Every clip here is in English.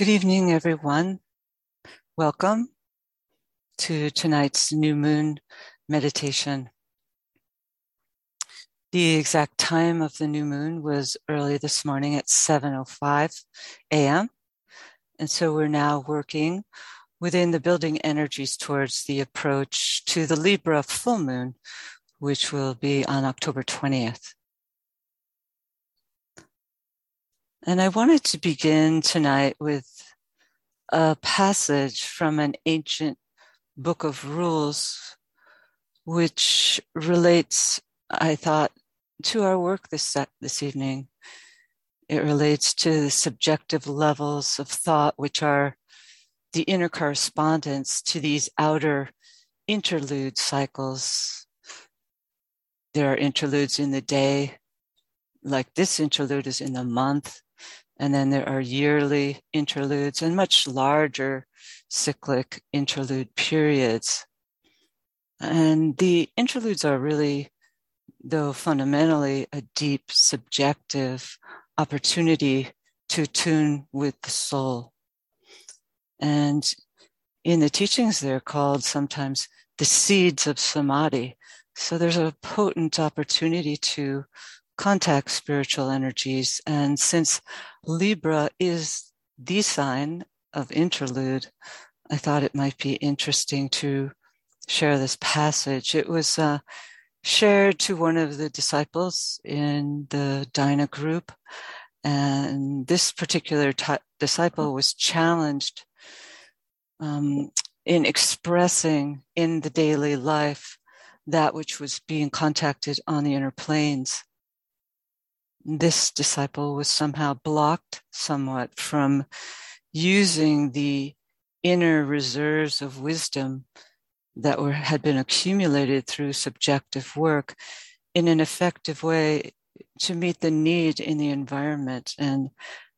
Good evening, everyone. Welcome to tonight's new moon meditation. The exact time of the new moon was early this morning at 7:05 a.m. And so we're now working within the building energies towards the approach to the Libra full moon, which will be on October 20th. And I wanted to begin tonight with a passage from an ancient book of rules, which relates, I thought, to our work this, this evening. It relates to the subjective levels of thought, which are the inner correspondence to these outer interlude cycles. There are interludes in the day, like this interlude is in the month. And then there are yearly interludes and much larger cyclic interlude periods. And the interludes are really, though fundamentally, a deep subjective opportunity to tune with the soul. And in the teachings, they're called sometimes the seeds of samadhi. So there's a potent opportunity to contact spiritual energies. And since Libra is the sign of interlude, I thought it might be interesting to share this passage. It was uh, shared to one of the disciples in the Dina group. And this particular t- disciple was challenged um, in expressing in the daily life that which was being contacted on the inner planes this disciple was somehow blocked somewhat from using the inner reserves of wisdom that were had been accumulated through subjective work in an effective way to meet the need in the environment. And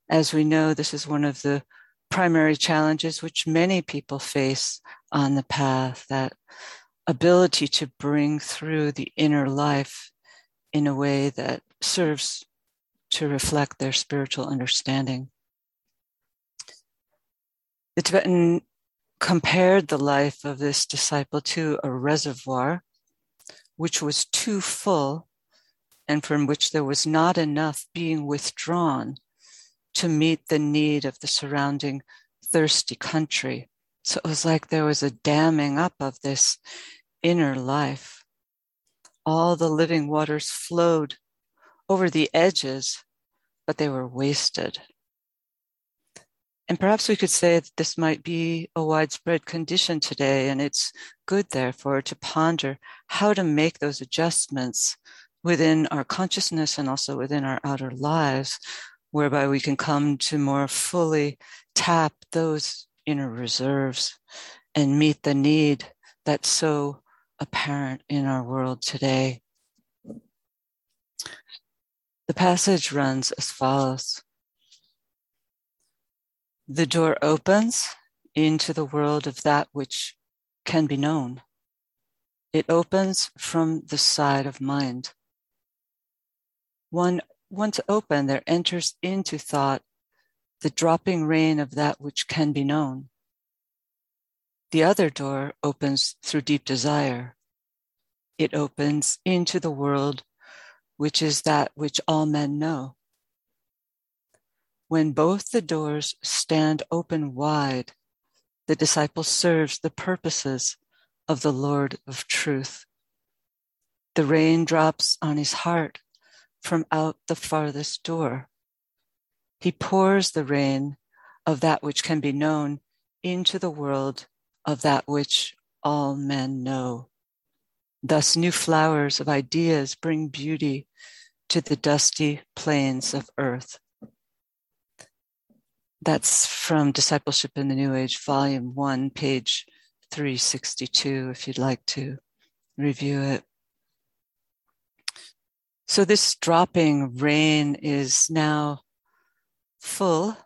as we know this is one of the primary challenges which many people face on the path that ability to bring through the inner life in a way that serves to reflect their spiritual understanding. The Tibetan compared the life of this disciple to a reservoir which was too full and from which there was not enough being withdrawn to meet the need of the surrounding thirsty country. So it was like there was a damming up of this inner life. All the living waters flowed over the edges, but they were wasted. And perhaps we could say that this might be a widespread condition today, and it's good, therefore, to ponder how to make those adjustments within our consciousness and also within our outer lives, whereby we can come to more fully tap those inner reserves and meet the need that's so apparent in our world today. The passage runs as follows The door opens into the world of that which can be known. It opens from the side of mind. One, once open, there enters into thought the dropping rain of that which can be known. The other door opens through deep desire. It opens into the world which is that which all men know. When both the doors stand open wide, the disciple serves the purposes of the Lord of truth. The rain drops on his heart from out the farthest door. He pours the rain of that which can be known into the world of that which all men know. Thus, new flowers of ideas bring beauty to the dusty plains of earth. That's from Discipleship in the New Age, Volume 1, page 362, if you'd like to review it. So, this dropping rain is now full,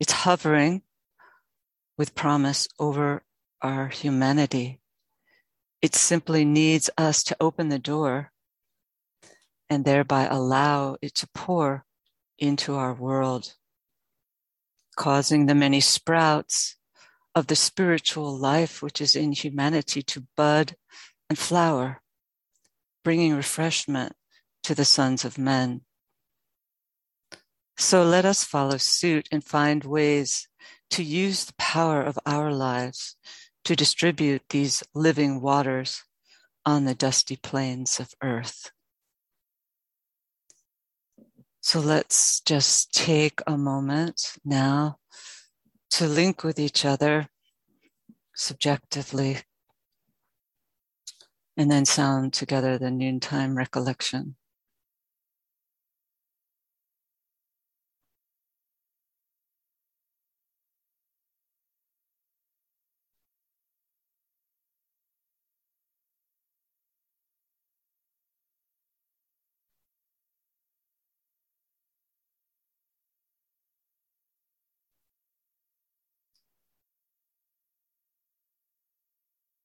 it's hovering with promise over our humanity. It simply needs us to open the door and thereby allow it to pour into our world. causing the many sprouts of the spiritual life which is in humanity to bud and flower, bringing refreshment to the sons of men. So let us follow suit and find ways to use the power of our lives to distribute these living waters on the dusty plains of earth. So let's just take a moment now to link with each other subjectively and then sound together the noontime recollection.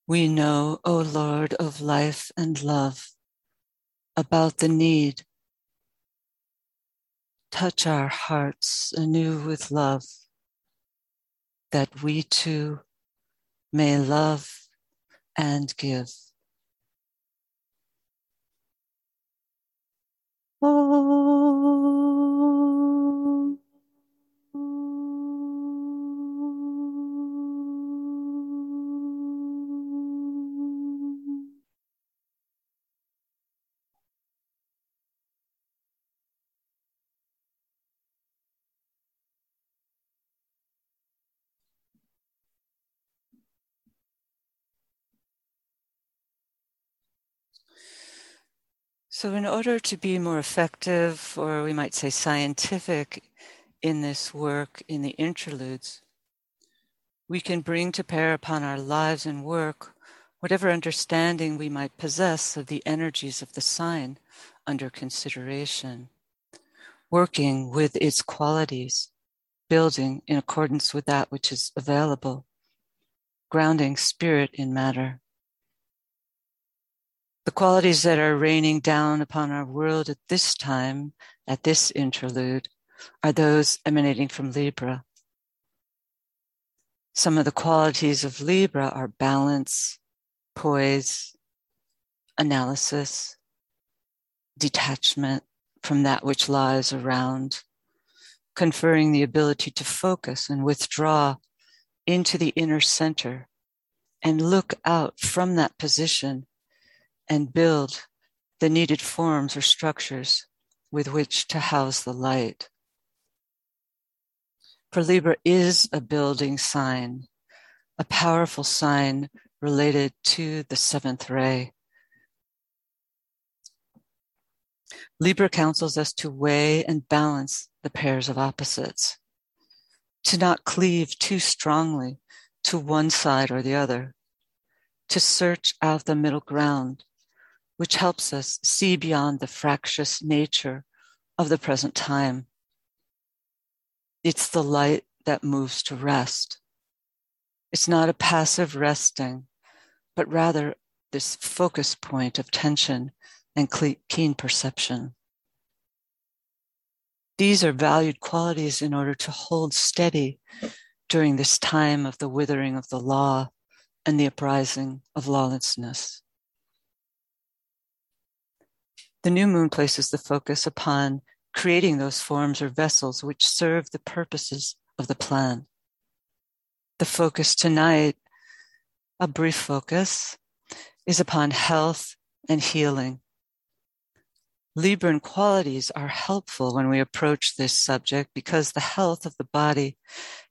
We know, O Lord of life and love, about the need. Touch our hearts anew with love, that we too may love and give. Oh. So, in order to be more effective, or we might say scientific, in this work, in the interludes, we can bring to bear upon our lives and work whatever understanding we might possess of the energies of the sign under consideration, working with its qualities, building in accordance with that which is available, grounding spirit in matter. The qualities that are raining down upon our world at this time, at this interlude, are those emanating from Libra. Some of the qualities of Libra are balance, poise, analysis, detachment from that which lies around, conferring the ability to focus and withdraw into the inner center and look out from that position and build the needed forms or structures with which to house the light. For Libra is a building sign, a powerful sign related to the seventh ray. Libra counsels us to weigh and balance the pairs of opposites, to not cleave too strongly to one side or the other, to search out the middle ground which helps us see beyond the fractious nature of the present time. It's the light that moves to rest. It's not a passive resting, but rather this focus point of tension and keen perception. These are valued qualities in order to hold steady during this time of the withering of the law and the uprising of lawlessness. The new moon places the focus upon creating those forms or vessels which serve the purposes of the plan. The focus tonight, a brief focus, is upon health and healing. Libran qualities are helpful when we approach this subject because the health of the body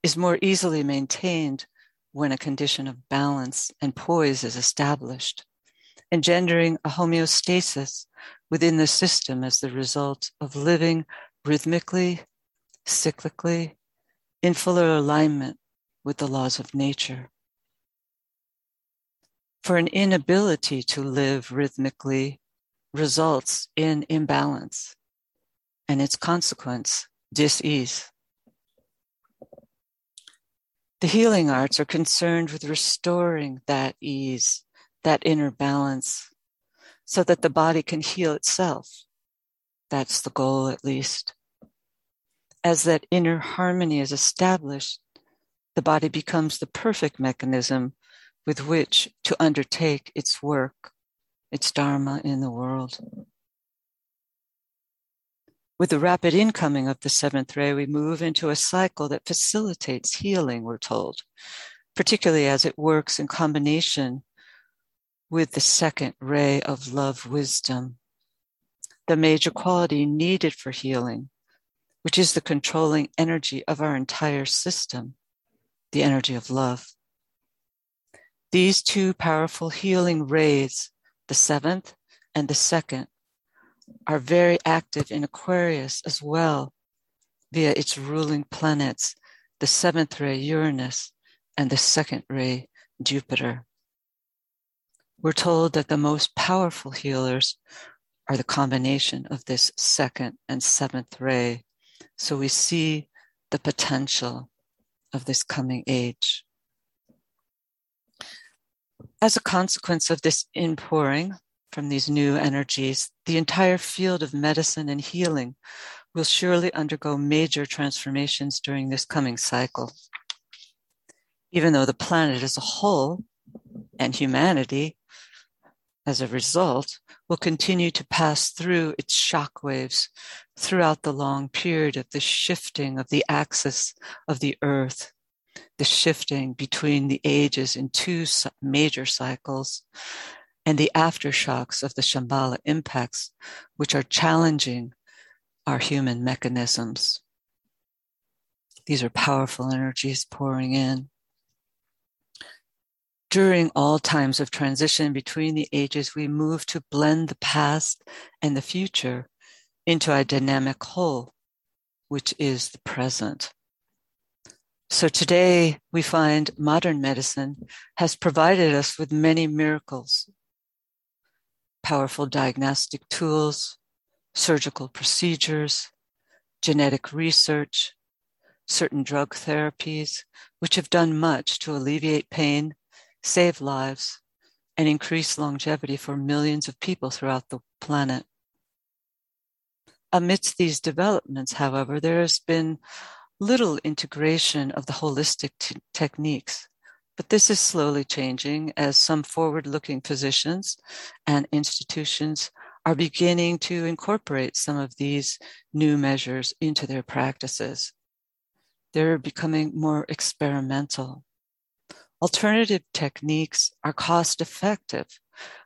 is more easily maintained when a condition of balance and poise is established, engendering a homeostasis within the system as the result of living rhythmically, cyclically, in fuller alignment with the laws of nature. For an inability to live rhythmically results in imbalance and its consequence, dis-ease. The healing arts are concerned with restoring that ease, that inner balance, so that the body can heal itself. That's the goal, at least. as that inner harmony is established, the body becomes the perfect mechanism with which to undertake its work, its dharma in the world. With the rapid incoming of the seventh ray, we move into a cycle that facilitates healing, we're told, particularly as it works in combination with the second ray of love wisdom, the major quality needed for healing, which is the controlling energy of our entire system, the energy of love. These two powerful healing rays, the seventh and the second, are very active in Aquarius as well via its ruling planets, the seventh ray Uranus and the second ray Jupiter. We're told that the most powerful healers are the combination of this second and seventh ray. So we see the potential of this coming age. As a consequence of this inpouring from these new energies, the entire field of medicine and healing will surely undergo major transformations during this coming cycle. Even though the planet as a whole and humanity as a result, will continue to pass through its shock waves throughout the long period of the shifting of the axis of the earth, the shifting between the ages in two major cycles, and the aftershocks of the Shambhala impacts, which are challenging our human mechanisms. These are powerful energies pouring in during all times of transition between the ages, we move to blend the past and the future into a dynamic whole, which is the present. So today we find modern medicine has provided us with many miracles, powerful diagnostic tools, surgical procedures, genetic research, certain drug therapies, which have done much to alleviate pain save lives, and increase longevity for millions of people throughout the planet. Amidst these developments, however, there has been little integration of the holistic t- techniques, but this is slowly changing as some forward looking physicians and institutions are beginning to incorporate some of these new measures into their practices. They're becoming more experimental. Alternative techniques are cost effective,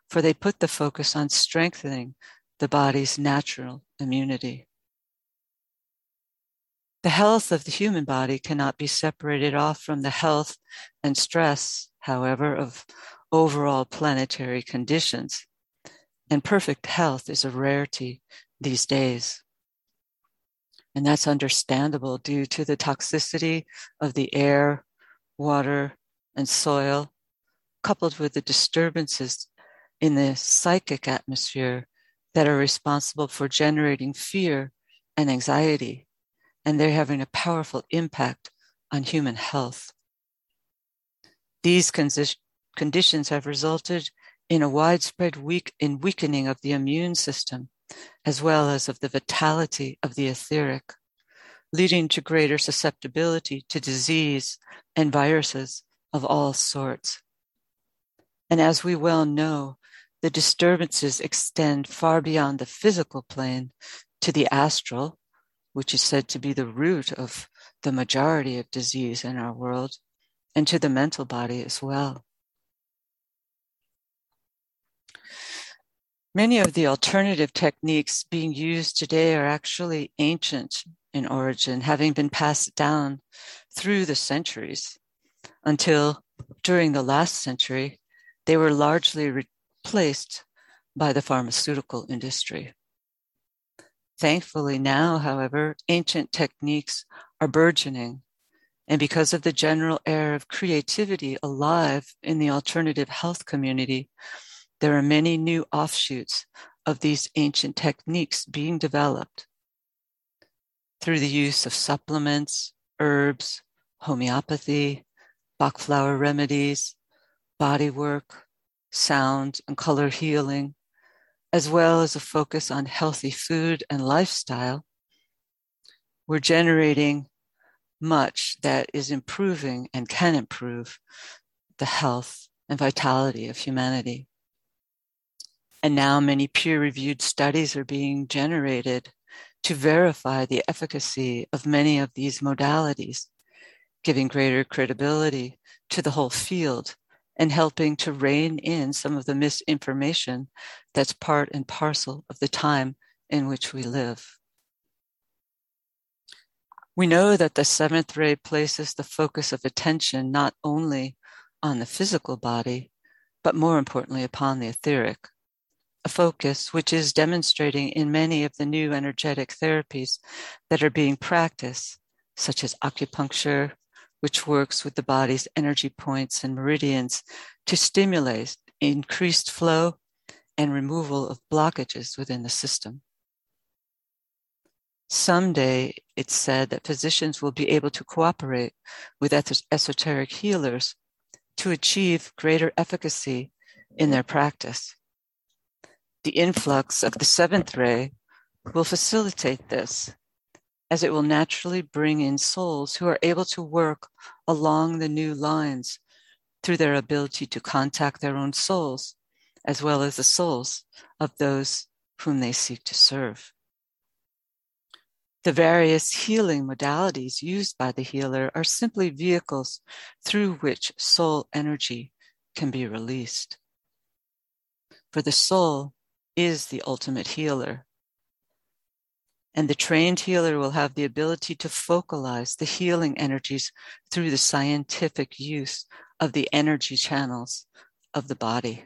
for they put the focus on strengthening the body's natural immunity. The health of the human body cannot be separated off from the health and stress, however, of overall planetary conditions. And perfect health is a rarity these days. And that's understandable due to the toxicity of the air, water, and soil, coupled with the disturbances in the psychic atmosphere that are responsible for generating fear and anxiety, and they're having a powerful impact on human health. These conditions have resulted in a widespread weak in weakening of the immune system, as well as of the vitality of the etheric, leading to greater susceptibility to disease and viruses of all sorts. And as we well know, the disturbances extend far beyond the physical plane to the astral, which is said to be the root of the majority of disease in our world, and to the mental body as well. Many of the alternative techniques being used today are actually ancient in origin, having been passed down through the centuries until during the last century, they were largely replaced by the pharmaceutical industry. Thankfully, now, however, ancient techniques are burgeoning. And because of the general air of creativity alive in the alternative health community, there are many new offshoots of these ancient techniques being developed through the use of supplements, herbs, homeopathy, Bach flower remedies, body work, sound and color healing, as well as a focus on healthy food and lifestyle, we're generating much that is improving and can improve the health and vitality of humanity. And now many peer reviewed studies are being generated to verify the efficacy of many of these modalities, giving greater credibility to the whole field and helping to rein in some of the misinformation that's part and parcel of the time in which we live. We know that the seventh ray places the focus of attention not only on the physical body, but more importantly upon the etheric, a focus which is demonstrating in many of the new energetic therapies that are being practiced, such as acupuncture, which works with the body's energy points and meridians to stimulate increased flow and removal of blockages within the system. Someday, it's said that physicians will be able to cooperate with esoteric healers to achieve greater efficacy in their practice. The influx of the seventh ray will facilitate this, as it will naturally bring in souls who are able to work along the new lines through their ability to contact their own souls, as well as the souls of those whom they seek to serve. The various healing modalities used by the healer are simply vehicles through which soul energy can be released. For the soul is the ultimate healer. And the trained healer will have the ability to focalize the healing energies through the scientific use of the energy channels of the body.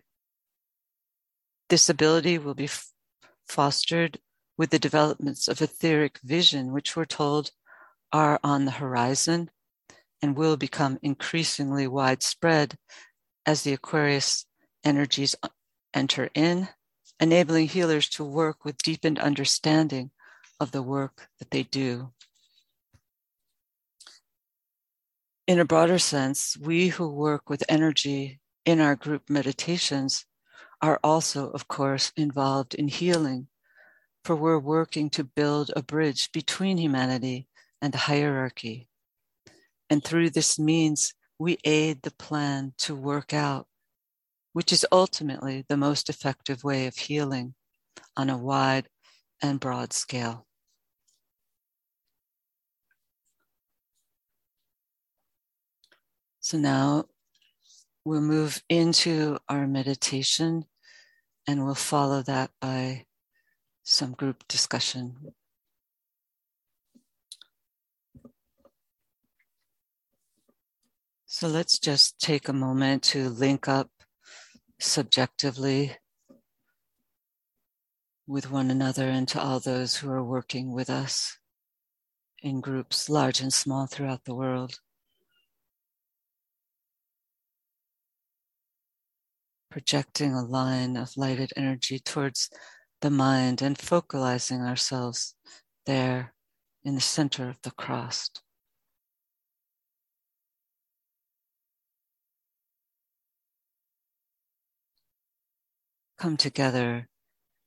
This ability will be f- fostered with the developments of etheric vision, which we're told are on the horizon and will become increasingly widespread as the Aquarius energies uh, enter in, enabling healers to work with deepened understanding of the work that they do. In a broader sense, we who work with energy in our group meditations are also, of course, involved in healing for we're working to build a bridge between humanity and the hierarchy. And through this means, we aid the plan to work out, which is ultimately the most effective way of healing on a wide and broad scale. So now we'll move into our meditation and we'll follow that by some group discussion. So let's just take a moment to link up subjectively with one another and to all those who are working with us in groups large and small throughout the world. Projecting a line of lighted energy towards the mind and focalizing ourselves there in the center of the cross. Come together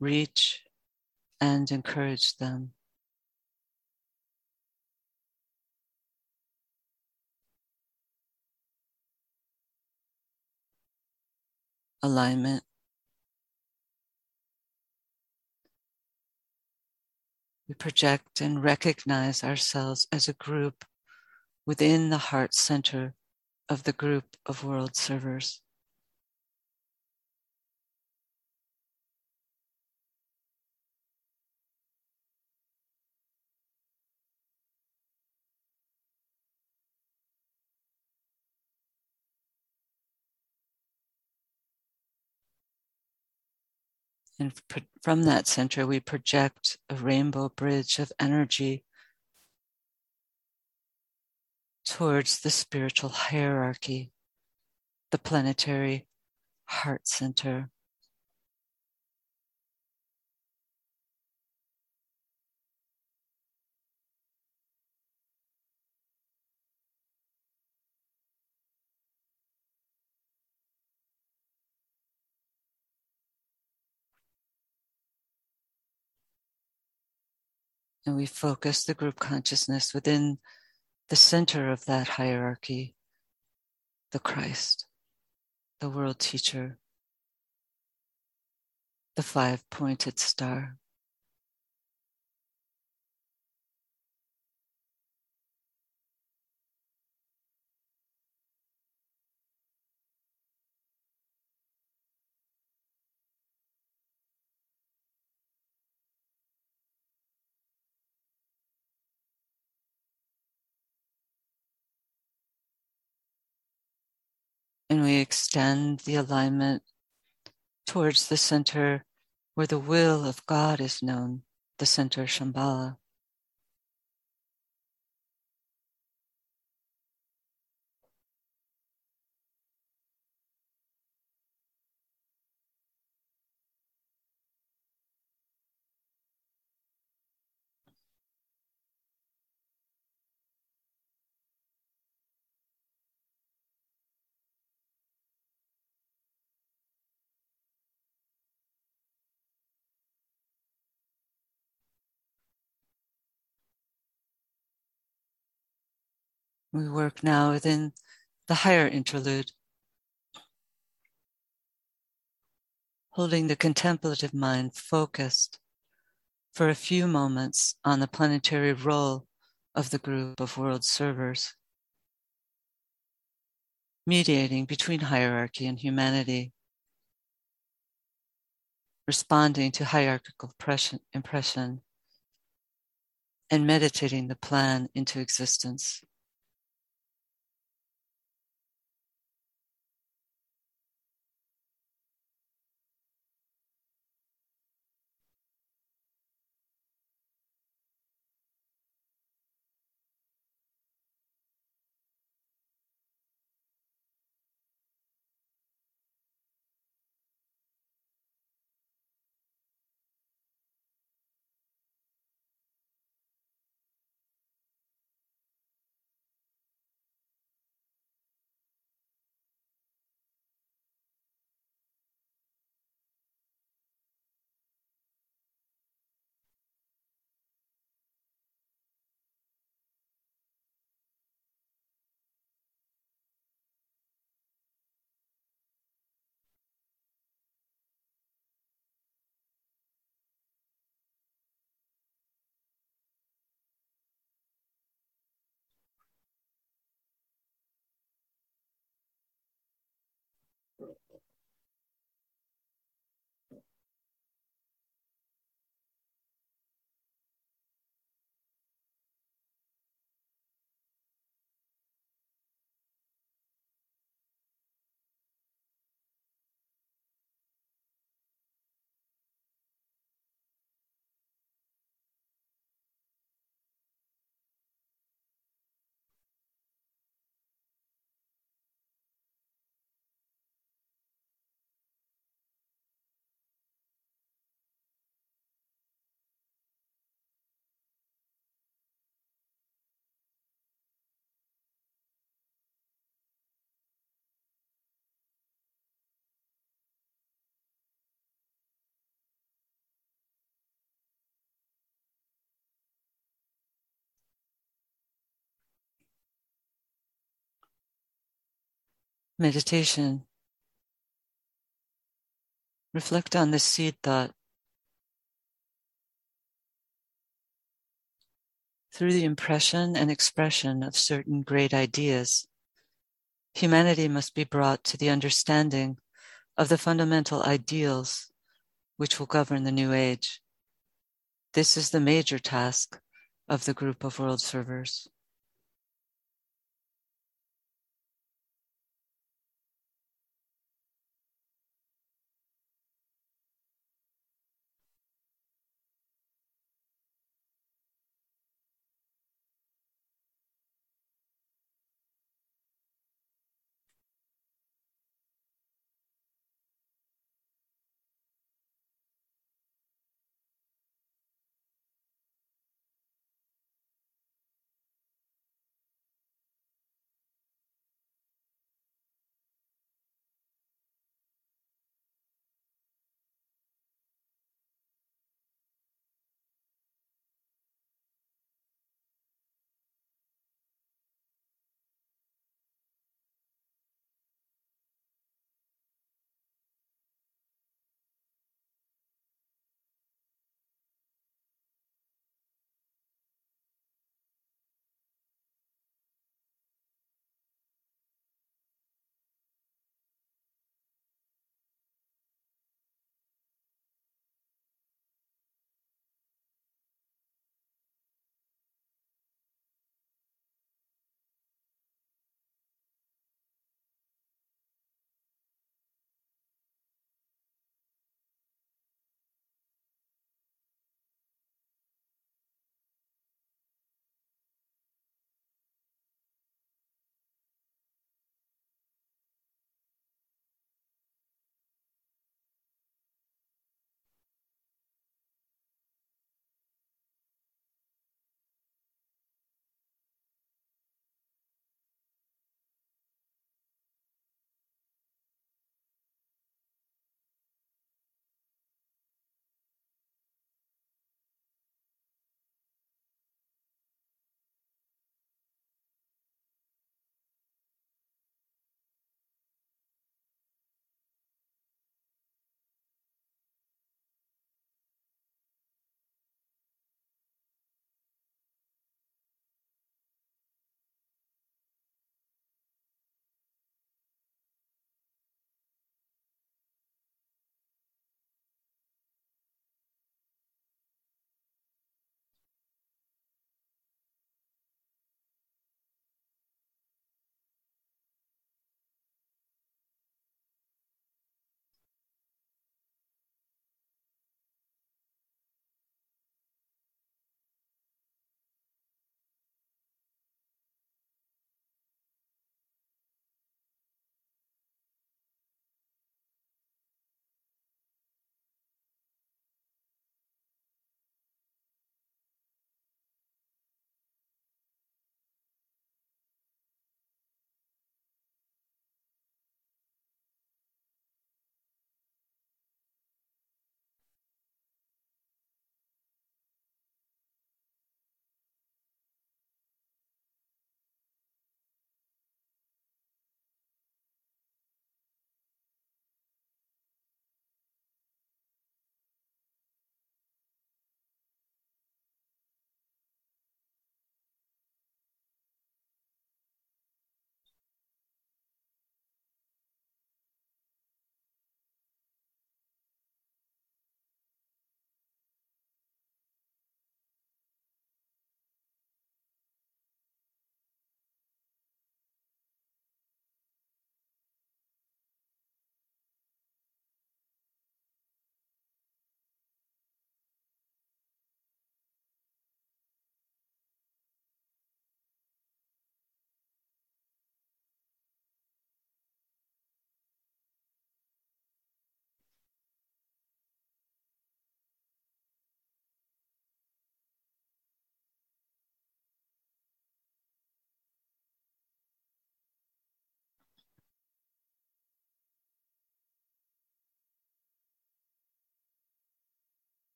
reach and encourage them. Alignment We project and recognize ourselves as a group within the heart center of the group of world servers. And from that center, we project a rainbow bridge of energy towards the spiritual hierarchy, the planetary heart center. And we focus the group consciousness within the center of that hierarchy, the Christ, the world teacher, the five pointed star. Extend the alignment towards the center where the will of God is known, the center Shambhala. We work now within the higher interlude, holding the contemplative mind focused for a few moments on the planetary role of the group of world servers, mediating between hierarchy and humanity, responding to hierarchical impression, and meditating the plan into existence. Meditation, reflect on this seed thought. Through the impression and expression of certain great ideas, humanity must be brought to the understanding of the fundamental ideals which will govern the new age. This is the major task of the group of world servers.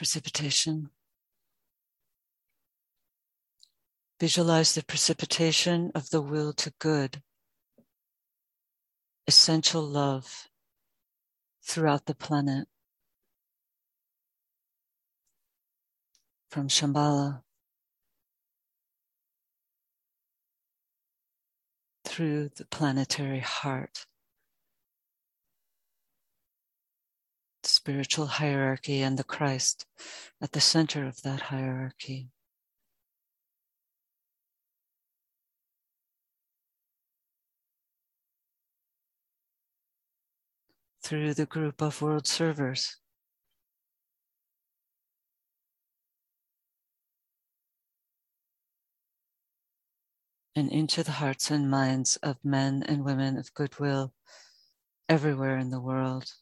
Precipitation. Visualize the precipitation of the will to good, essential love throughout the planet. From Shambhala through the planetary heart. Spiritual hierarchy and the Christ at the center of that hierarchy. Through the group of world servers. And into the hearts and minds of men and women of goodwill everywhere in the world.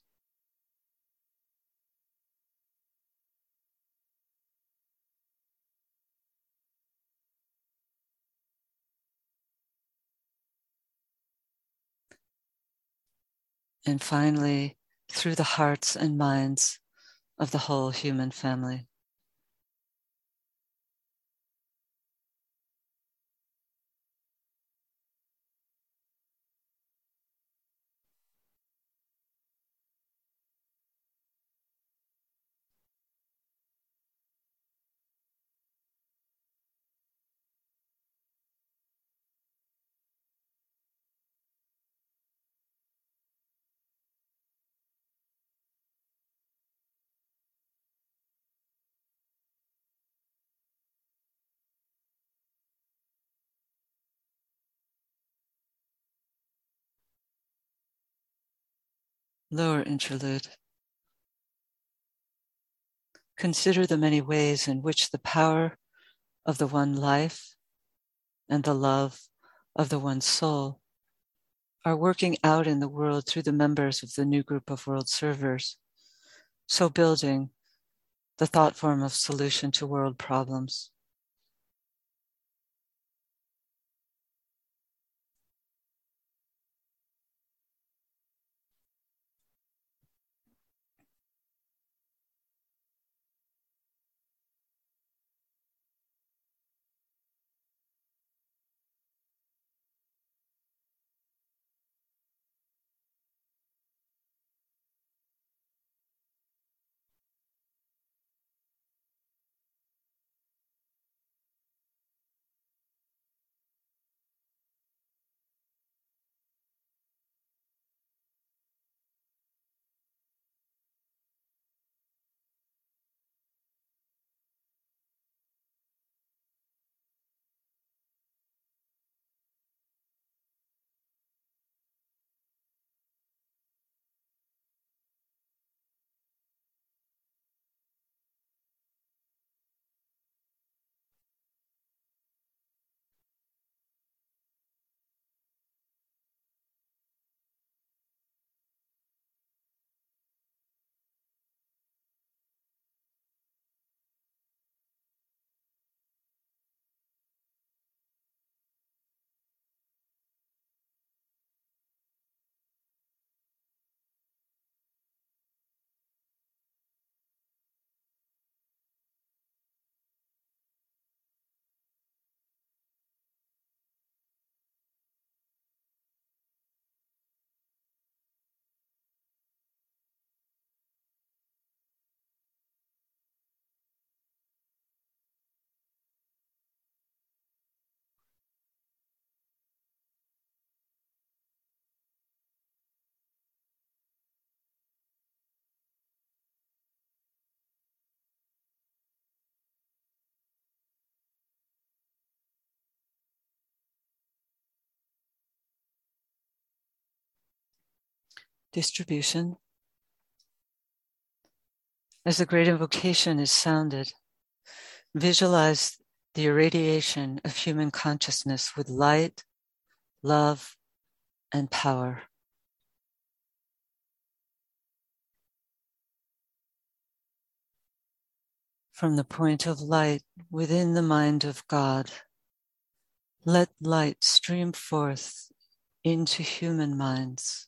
And finally through the hearts and minds of the whole human family. Lower interlude. Consider the many ways in which the power of the one life and the love of the one soul are working out in the world through the members of the new group of world servers, so building the thought form of solution to world problems. Distribution. As the great invocation is sounded, visualize the irradiation of human consciousness with light, love, and power. From the point of light within the mind of God, let light stream forth into human minds.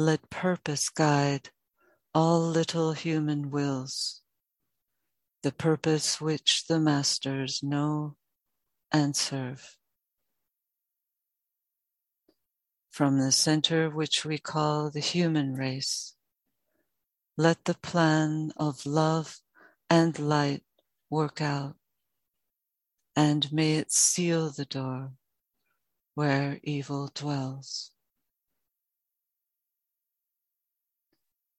let purpose guide all little human wills, the purpose which the masters know and serve. From the center which we call the human race, let the plan of love and light work out, and may it seal the door where evil dwells.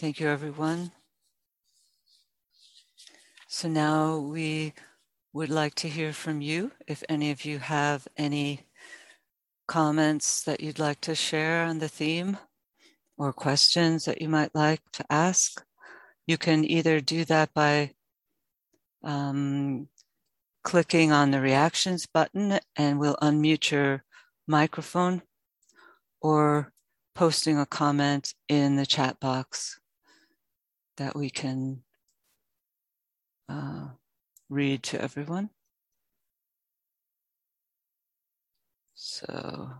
Thank you, everyone. So now we would like to hear from you. If any of you have any comments that you'd like to share on the theme or questions that you might like to ask, you can either do that by um, clicking on the reactions button and we'll unmute your microphone or posting a comment in the chat box that we can uh, read to everyone. So,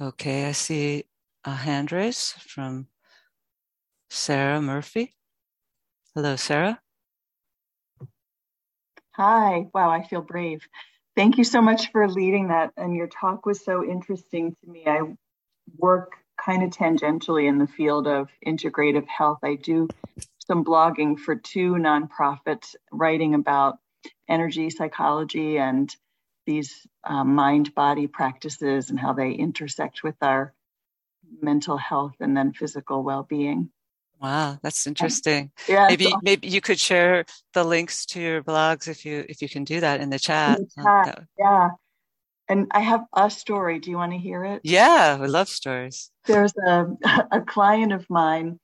okay, I see a hand raise from Sarah Murphy. Hello, Sarah. Hi. Wow, I feel brave. Thank you so much for leading that. And your talk was so interesting to me. I work kind of tangentially in the field of integrative health. I do some blogging for two nonprofits writing about energy psychology and these uh, mind body practices and how they intersect with our mental health and then physical well being. Wow, that's interesting. Yeah, maybe so, maybe you could share the links to your blogs if you if you can do that in the chat. In the chat uh, yeah, and I have a story. Do you want to hear it? Yeah, I love stories. There's a, a client of mine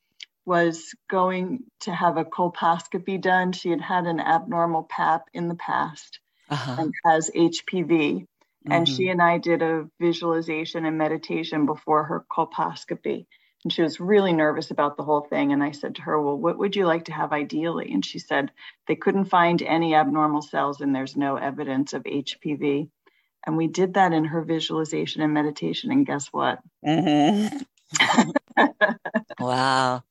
was going to have a colposcopy done. She had had an abnormal pap in the past uh-huh. and has HPV. Mm-hmm. And she mm-hmm. and I did a visualization and meditation before her colposcopy. And she was really nervous about the whole thing. And I said to her, Well, what would you like to have ideally? And she said, They couldn't find any abnormal cells and there's no evidence of HPV. And we did that in her visualization and meditation. And guess what? Mm-hmm. wow.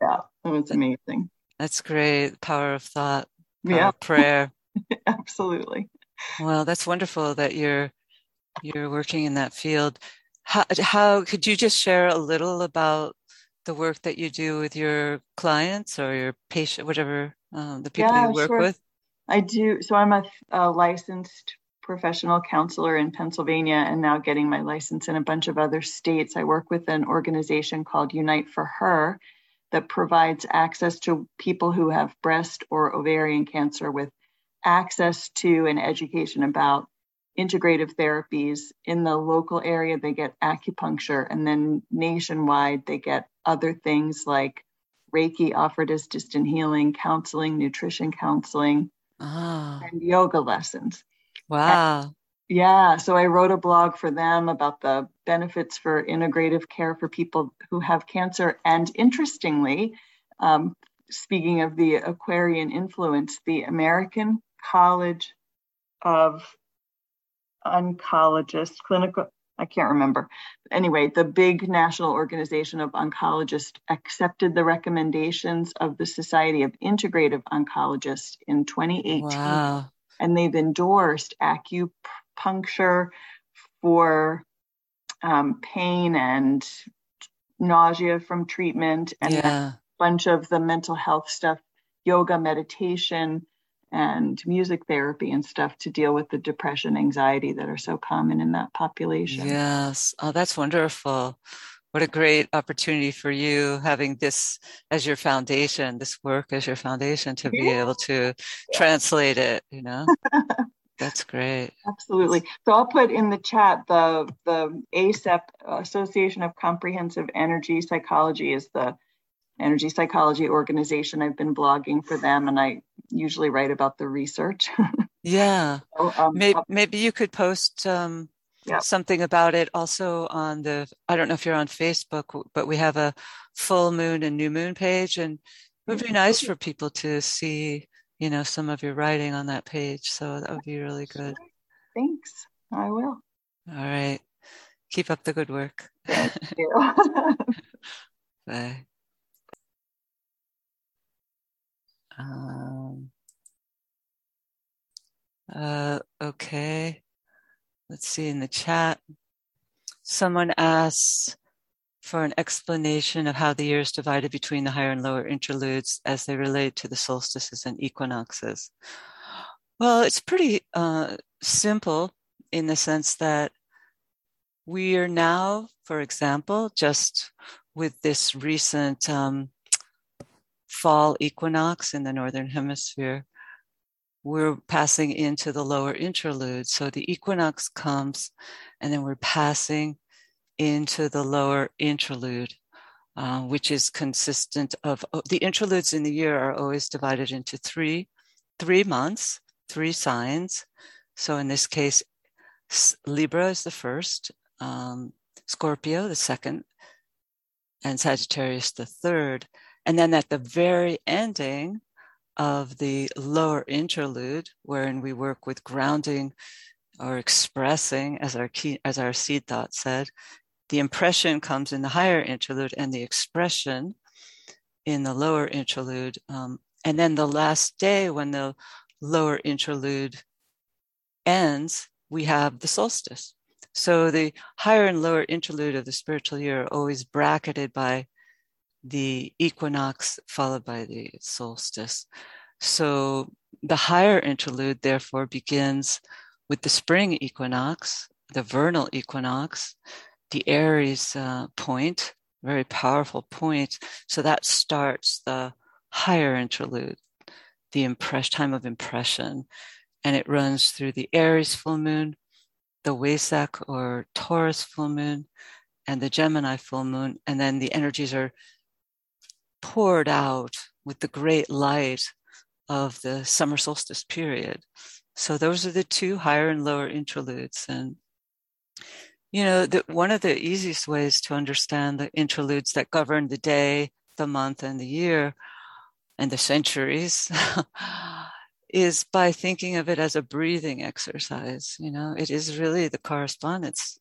Yeah, it was amazing. That's great. Power of thought. Power yeah. Of prayer. Absolutely. Well, that's wonderful that you're you're working in that field. How, how could you just share a little about the work that you do with your clients or your patient, whatever um, the people yeah, you work sure. with? I do. So I'm a, a licensed professional counselor in Pennsylvania and now getting my license in a bunch of other states. I work with an organization called Unite for Her that provides access to people who have breast or ovarian cancer with access to and education about integrative therapies. In the local area, they get acupuncture, and then nationwide, they get other things like Reiki offered as distant healing, counseling, nutrition counseling, oh. and yoga lessons. Wow. And, yeah. So I wrote a blog for them about the benefits for integrative care for people who have cancer. And interestingly, um, speaking of the Aquarian influence, the American College of Oncologists, clinical, I can't remember. Anyway, the big national organization of oncologists accepted the recommendations of the Society of Integrative Oncologists in 2018. Wow. And they've endorsed acupuncture for um, pain and nausea from treatment and yeah. a bunch of the mental health stuff, yoga, meditation, and music therapy and stuff to deal with the depression, anxiety that are so common in that population. Yes. Oh, that's wonderful. What a great opportunity for you having this as your foundation, this work as your foundation to be able to yeah. translate it, you know? That's great. Absolutely. So I'll put in the chat the the ACEP Association of Comprehensive Energy Psychology is the energy psychology organization. I've been blogging for them and I usually write about the research. yeah. So, um, maybe, maybe, you could post um, something about it also on the, I don't know if you're on Facebook, but we have a full moon and new moon page. And it would be nice for people to see, you know, some of your writing on that page. So that would be really good. Thanks. I will. All right. Keep up the good work. Thank you. Bye. Um, uh, okay. Let's see in the chat. Someone asks for an explanation of how the year is divided between the higher and lower interludes as they relate to the solstices and equinoxes. Well, it's pretty uh, simple in the sense that we are now, for example, just with this recent um, fall equinox in the northern hemisphere, we're passing into the lower interlude. So the equinox comes, and then we're passing into the lower interlude, uh, which is consistent of oh, the interludes in the year are always divided into three, three months, three signs. So in this case, Libra is the first, um, Scorpio the second, and Sagittarius the third. And then at the very ending of the lower interlude, wherein we work with grounding or expressing, as our key, as our seed thought said, the impression comes in the higher interlude and the expression in the lower interlude. Um, and then the last day when the lower interlude ends, we have the solstice. So the higher and lower interlude of the spiritual year are always bracketed by the equinox followed by the solstice. So the higher interlude, therefore, begins with the spring equinox, the vernal equinox, the Aries uh, point, very powerful point. So that starts the higher interlude, the impress time of impression, and it runs through the Aries full moon, the Wesak or Taurus full moon, and the Gemini full moon, and then the energies are poured out with the great light of the summer solstice period. So those are the two higher and lower interludes. And, you know, the, one of the easiest ways to understand the interludes that govern the day, the month, and the year, and the centuries is by thinking of it as a breathing exercise. You know, it is really the correspondence.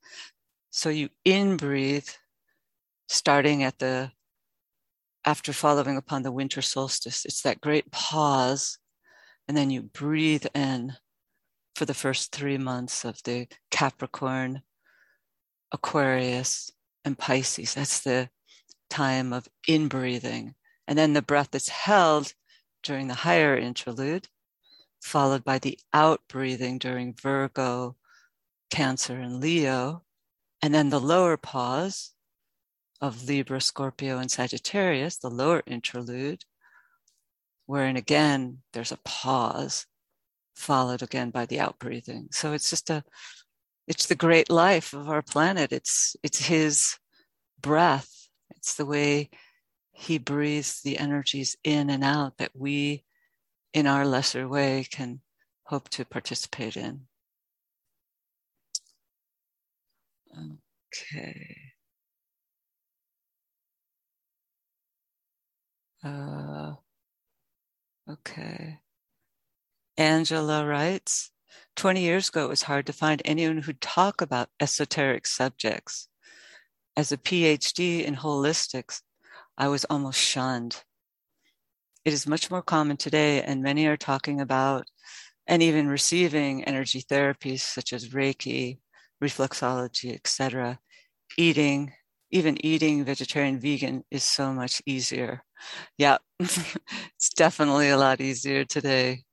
So you in breathe, starting at the after following upon the winter solstice. It's that great pause, and then you breathe in for the first three months of the Capricorn, Aquarius, and Pisces. That's the time of inbreathing. And then the breath is held during the higher interlude, followed by the outbreathing during Virgo, Cancer, and Leo. And then the lower pause of Libra, Scorpio, and Sagittarius, the lower interlude, wherein again there's a pause, followed again by the outbreathing. So it's just a, it's the great life of our planet. It's, it's his breath. It's the way he breathes the energies in and out that we, in our lesser way, can hope to participate in. Okay. Uh, okay. Angela writes 20 years ago, it was hard to find anyone who'd talk about esoteric subjects. As a PhD in holistics, I was almost shunned. It is much more common today, and many are talking about and even receiving energy therapies such as Reiki, reflexology, etc. Eating, even eating vegetarian vegan is so much easier. Yeah, it's definitely a lot easier today.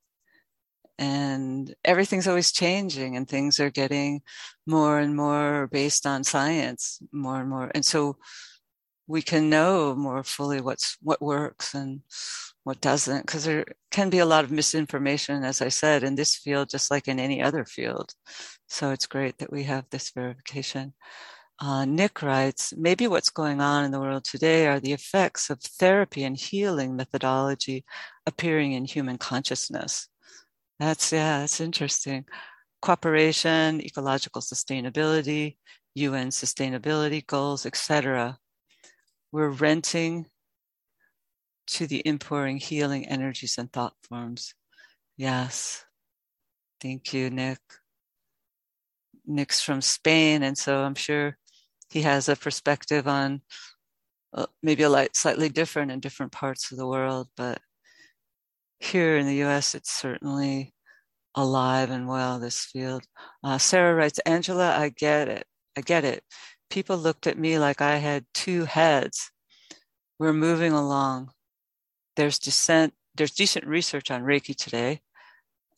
And everything's always changing and things are getting more and more based on science, more and more. And so we can know more fully what's what works and what doesn't because there can be a lot of misinformation as i said in this field just like in any other field so it's great that we have this verification uh, nick writes maybe what's going on in the world today are the effects of therapy and healing methodology appearing in human consciousness that's yeah that's interesting cooperation ecological sustainability un sustainability goals etc we're renting to the impouring healing energies and thought forms. Yes. Thank you, Nick. Nick's from Spain, and so I'm sure he has a perspective on uh, maybe a light, slightly different in different parts of the world, but here in the US, it's certainly alive and well, this field. Uh, Sarah writes, Angela, I get it. I get it. People looked at me like I had two heads. We're moving along there's decent, there's decent research on Reiki today,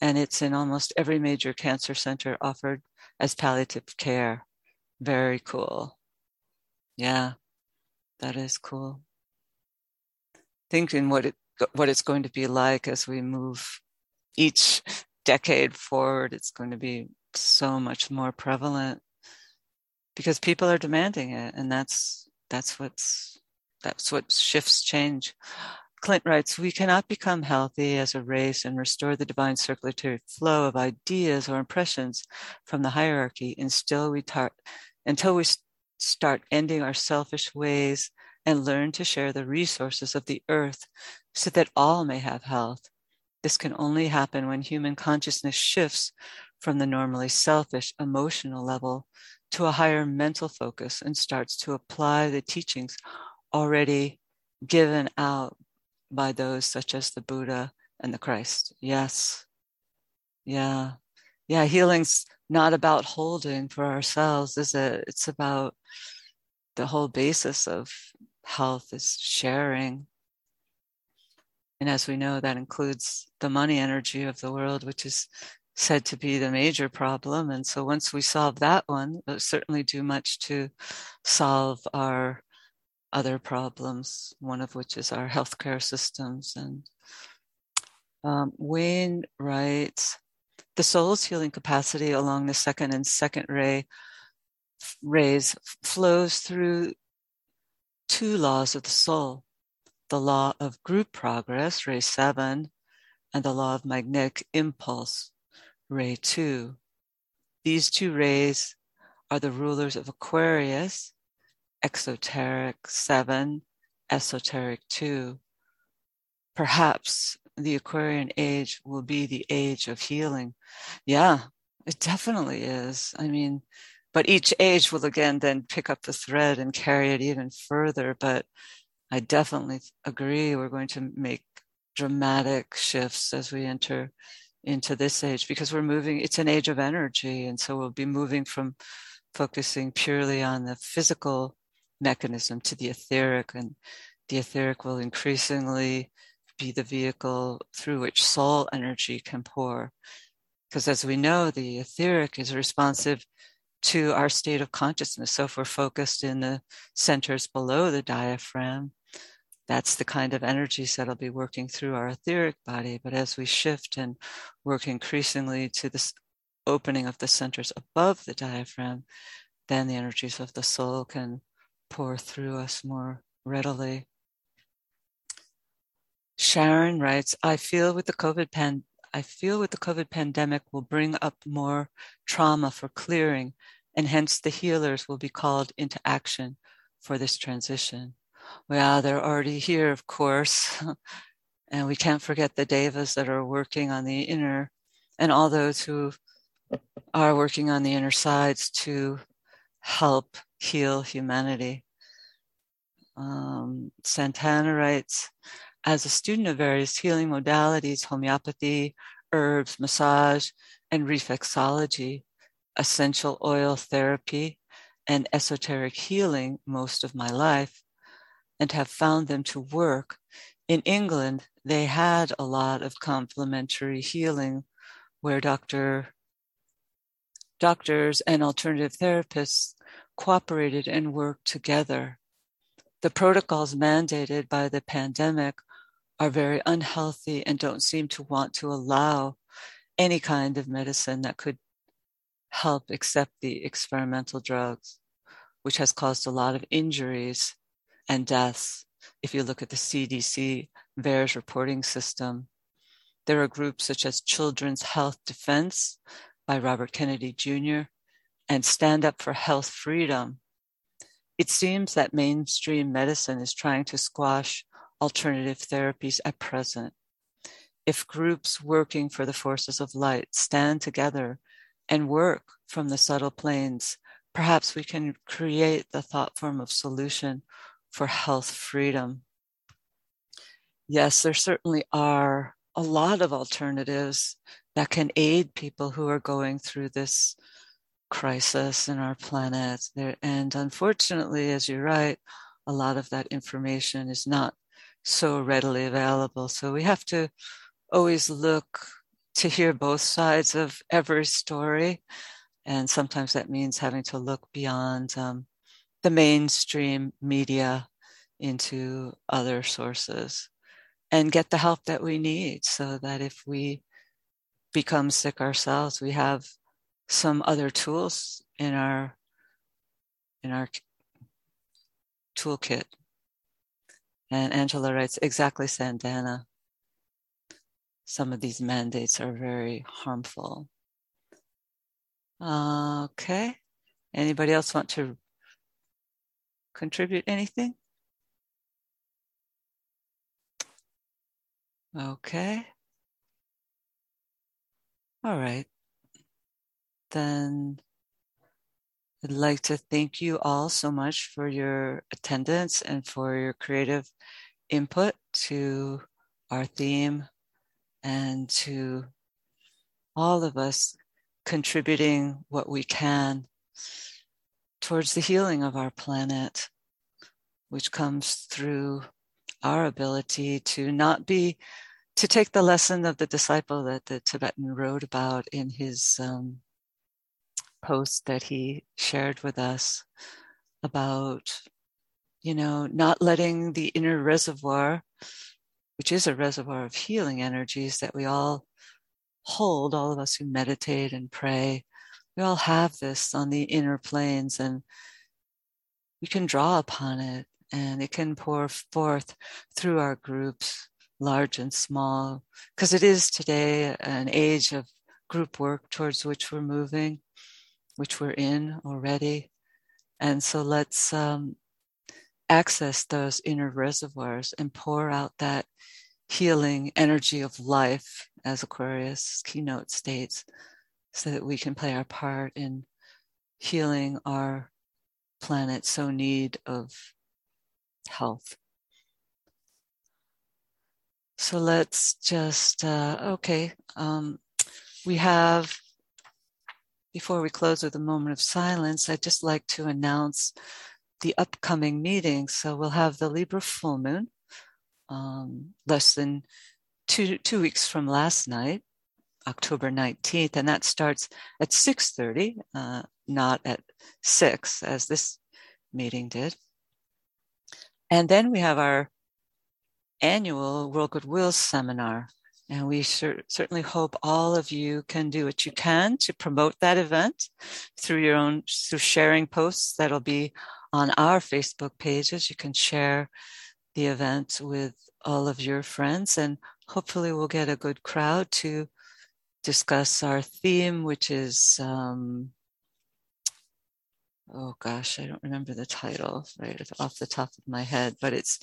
and it's in almost every major cancer center offered as palliative care. Very cool. Yeah, that is cool. Thinking what it what it's going to be like as we move each decade forward, it's going to be so much more prevalent because people are demanding it, and that's that's what's that's what shifts change. Clint writes, we cannot become healthy as a race and restore the divine circulatory flow of ideas or impressions from the hierarchy until we, tar- until we start ending our selfish ways and learn to share the resources of the earth so that all may have health. This can only happen when human consciousness shifts from the normally selfish emotional level to a higher mental focus and starts to apply the teachings already given out by those such as the Buddha and the Christ. Yes. Yeah. Yeah. Healing's not about holding for ourselves, is it? It's about the whole basis of health is sharing. And as we know, that includes the money energy of the world, which is said to be the major problem. And so once we solve that one, it'll certainly do much to solve our other problems, one of which is our healthcare systems. And um, Wayne writes, the soul's healing capacity along the second and second ray rays flows through two laws of the soul the law of group progress, ray 7, and the law of magnetic impulse, ray 2. These two rays are the rulers of Aquarius exoteric seven, esoteric two. Perhaps the Aquarian age will be the age of healing. Yeah, it definitely is. I mean, but each age will again then pick up the thread and carry it even further. But I definitely agree we're going to make dramatic shifts as we enter into this age because we're moving, it's an age of energy. And so we'll be moving from focusing purely on the physical mechanism to the etheric, and the etheric will increasingly be the vehicle through which soul energy can pour. Because as we know, the etheric is responsive to our state of consciousness. So if we're focused in the centers below the diaphragm, that's the kind of energies that'll be working through our etheric body. But as we shift and work increasingly to this opening of the centers above the diaphragm, then the energies of the soul can pour through us more readily. Sharon writes, I feel with the COVID pan I feel with the COVID pandemic will bring up more trauma for clearing, and hence the healers will be called into action for this transition. Well, they're already here, of course. and we can't forget the devas that are working on the inner and all those who are working on the inner sides to help heal humanity. Um, Santana writes, as a student of various healing modalities, homeopathy, herbs, massage, and reflexology, essential oil therapy, and esoteric healing most of my life, and have found them to work. In England, they had a lot of complementary healing where doctor, doctors and alternative therapists cooperated and worked together. The protocols mandated by the pandemic are very unhealthy and don't seem to want to allow any kind of medicine that could help except the experimental drugs, which has caused a lot of injuries and deaths. If you look at the CDC VAERS reporting system, there are groups such as Children's Health Defense by Robert Kennedy Jr. and Stand Up for Health Freedom. It seems that mainstream medicine is trying to squash alternative therapies at present. If groups working for the forces of light stand together and work from the subtle planes, perhaps we can create the thought form of solution for health freedom. Yes, there certainly are a lot of alternatives that can aid people who are going through this crisis in our planet. And unfortunately, as you're right, a lot of that information is not so readily available. So we have to always look to hear both sides of every story. And sometimes that means having to look beyond um, the mainstream media into other sources and get the help that we need so that if we become sick ourselves, we have some other tools in our in our toolkit and Angela writes, exactly, Santana. Some of these mandates are very harmful. Okay. Anybody else want to contribute anything? Okay. All right. Then I'd like to thank you all so much for your attendance and for your creative input to our theme and to all of us contributing what we can towards the healing of our planet, which comes through our ability to not be, to take the lesson of the disciple that the Tibetan wrote about in his um, post that he shared with us about, you know, not letting the inner reservoir, which is a reservoir of healing energies that we all hold, all of us who meditate and pray, we all have this on the inner planes and we can draw upon it and it can pour forth through our groups, large and small, because it is today an age of group work towards which we're moving which we're in already. And so let's um, access those inner reservoirs and pour out that healing energy of life, as Aquarius keynote states, so that we can play our part in healing our planet so need of health. So let's just, uh, okay, um, we have before we close with a moment of silence, I'd just like to announce the upcoming meeting. So we'll have the Libra full moon, um, less than two two weeks from last night, October 19th, and that starts at 6:30, uh, not at six as this meeting did. And then we have our annual World Goodwill seminar. And we cer- certainly hope all of you can do what you can to promote that event through your own, through sharing posts that'll be on our Facebook pages. You can share the event with all of your friends, and hopefully, we'll get a good crowd to discuss our theme, which is um, oh gosh, I don't remember the title right off the top of my head, but it's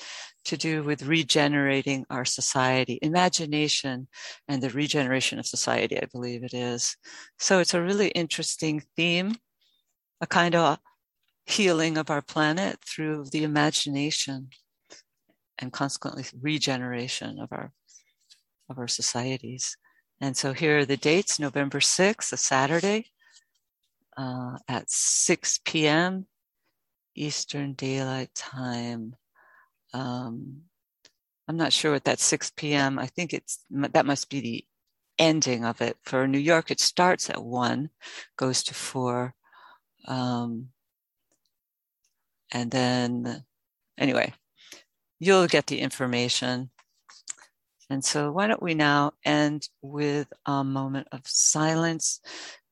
to do with regenerating our society, imagination and the regeneration of society, I believe it is. So it's a really interesting theme, a kind of healing of our planet through the imagination and consequently regeneration of our of our societies. And so here are the dates November 6th, a Saturday, uh, at 6 p.m. Eastern Daylight Time. Um, I'm not sure what that 6 p.m. I think it's that must be the ending of it. For New York, it starts at one, goes to four, um, and then anyway, you'll get the information. And so, why don't we now end with a moment of silence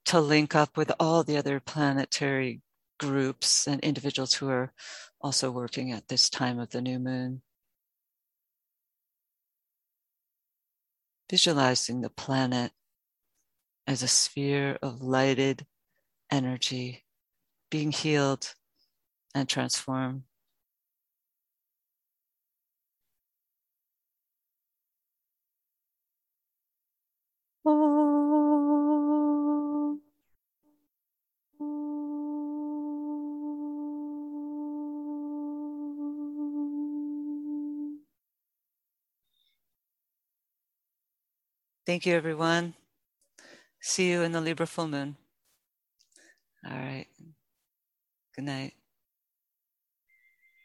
to link up with all the other planetary groups and individuals who are also working at this time of the new moon. Visualizing the planet as a sphere of lighted energy being healed and transformed. Oh. Thank you, everyone. See you in the Libra full moon. All right. Good night.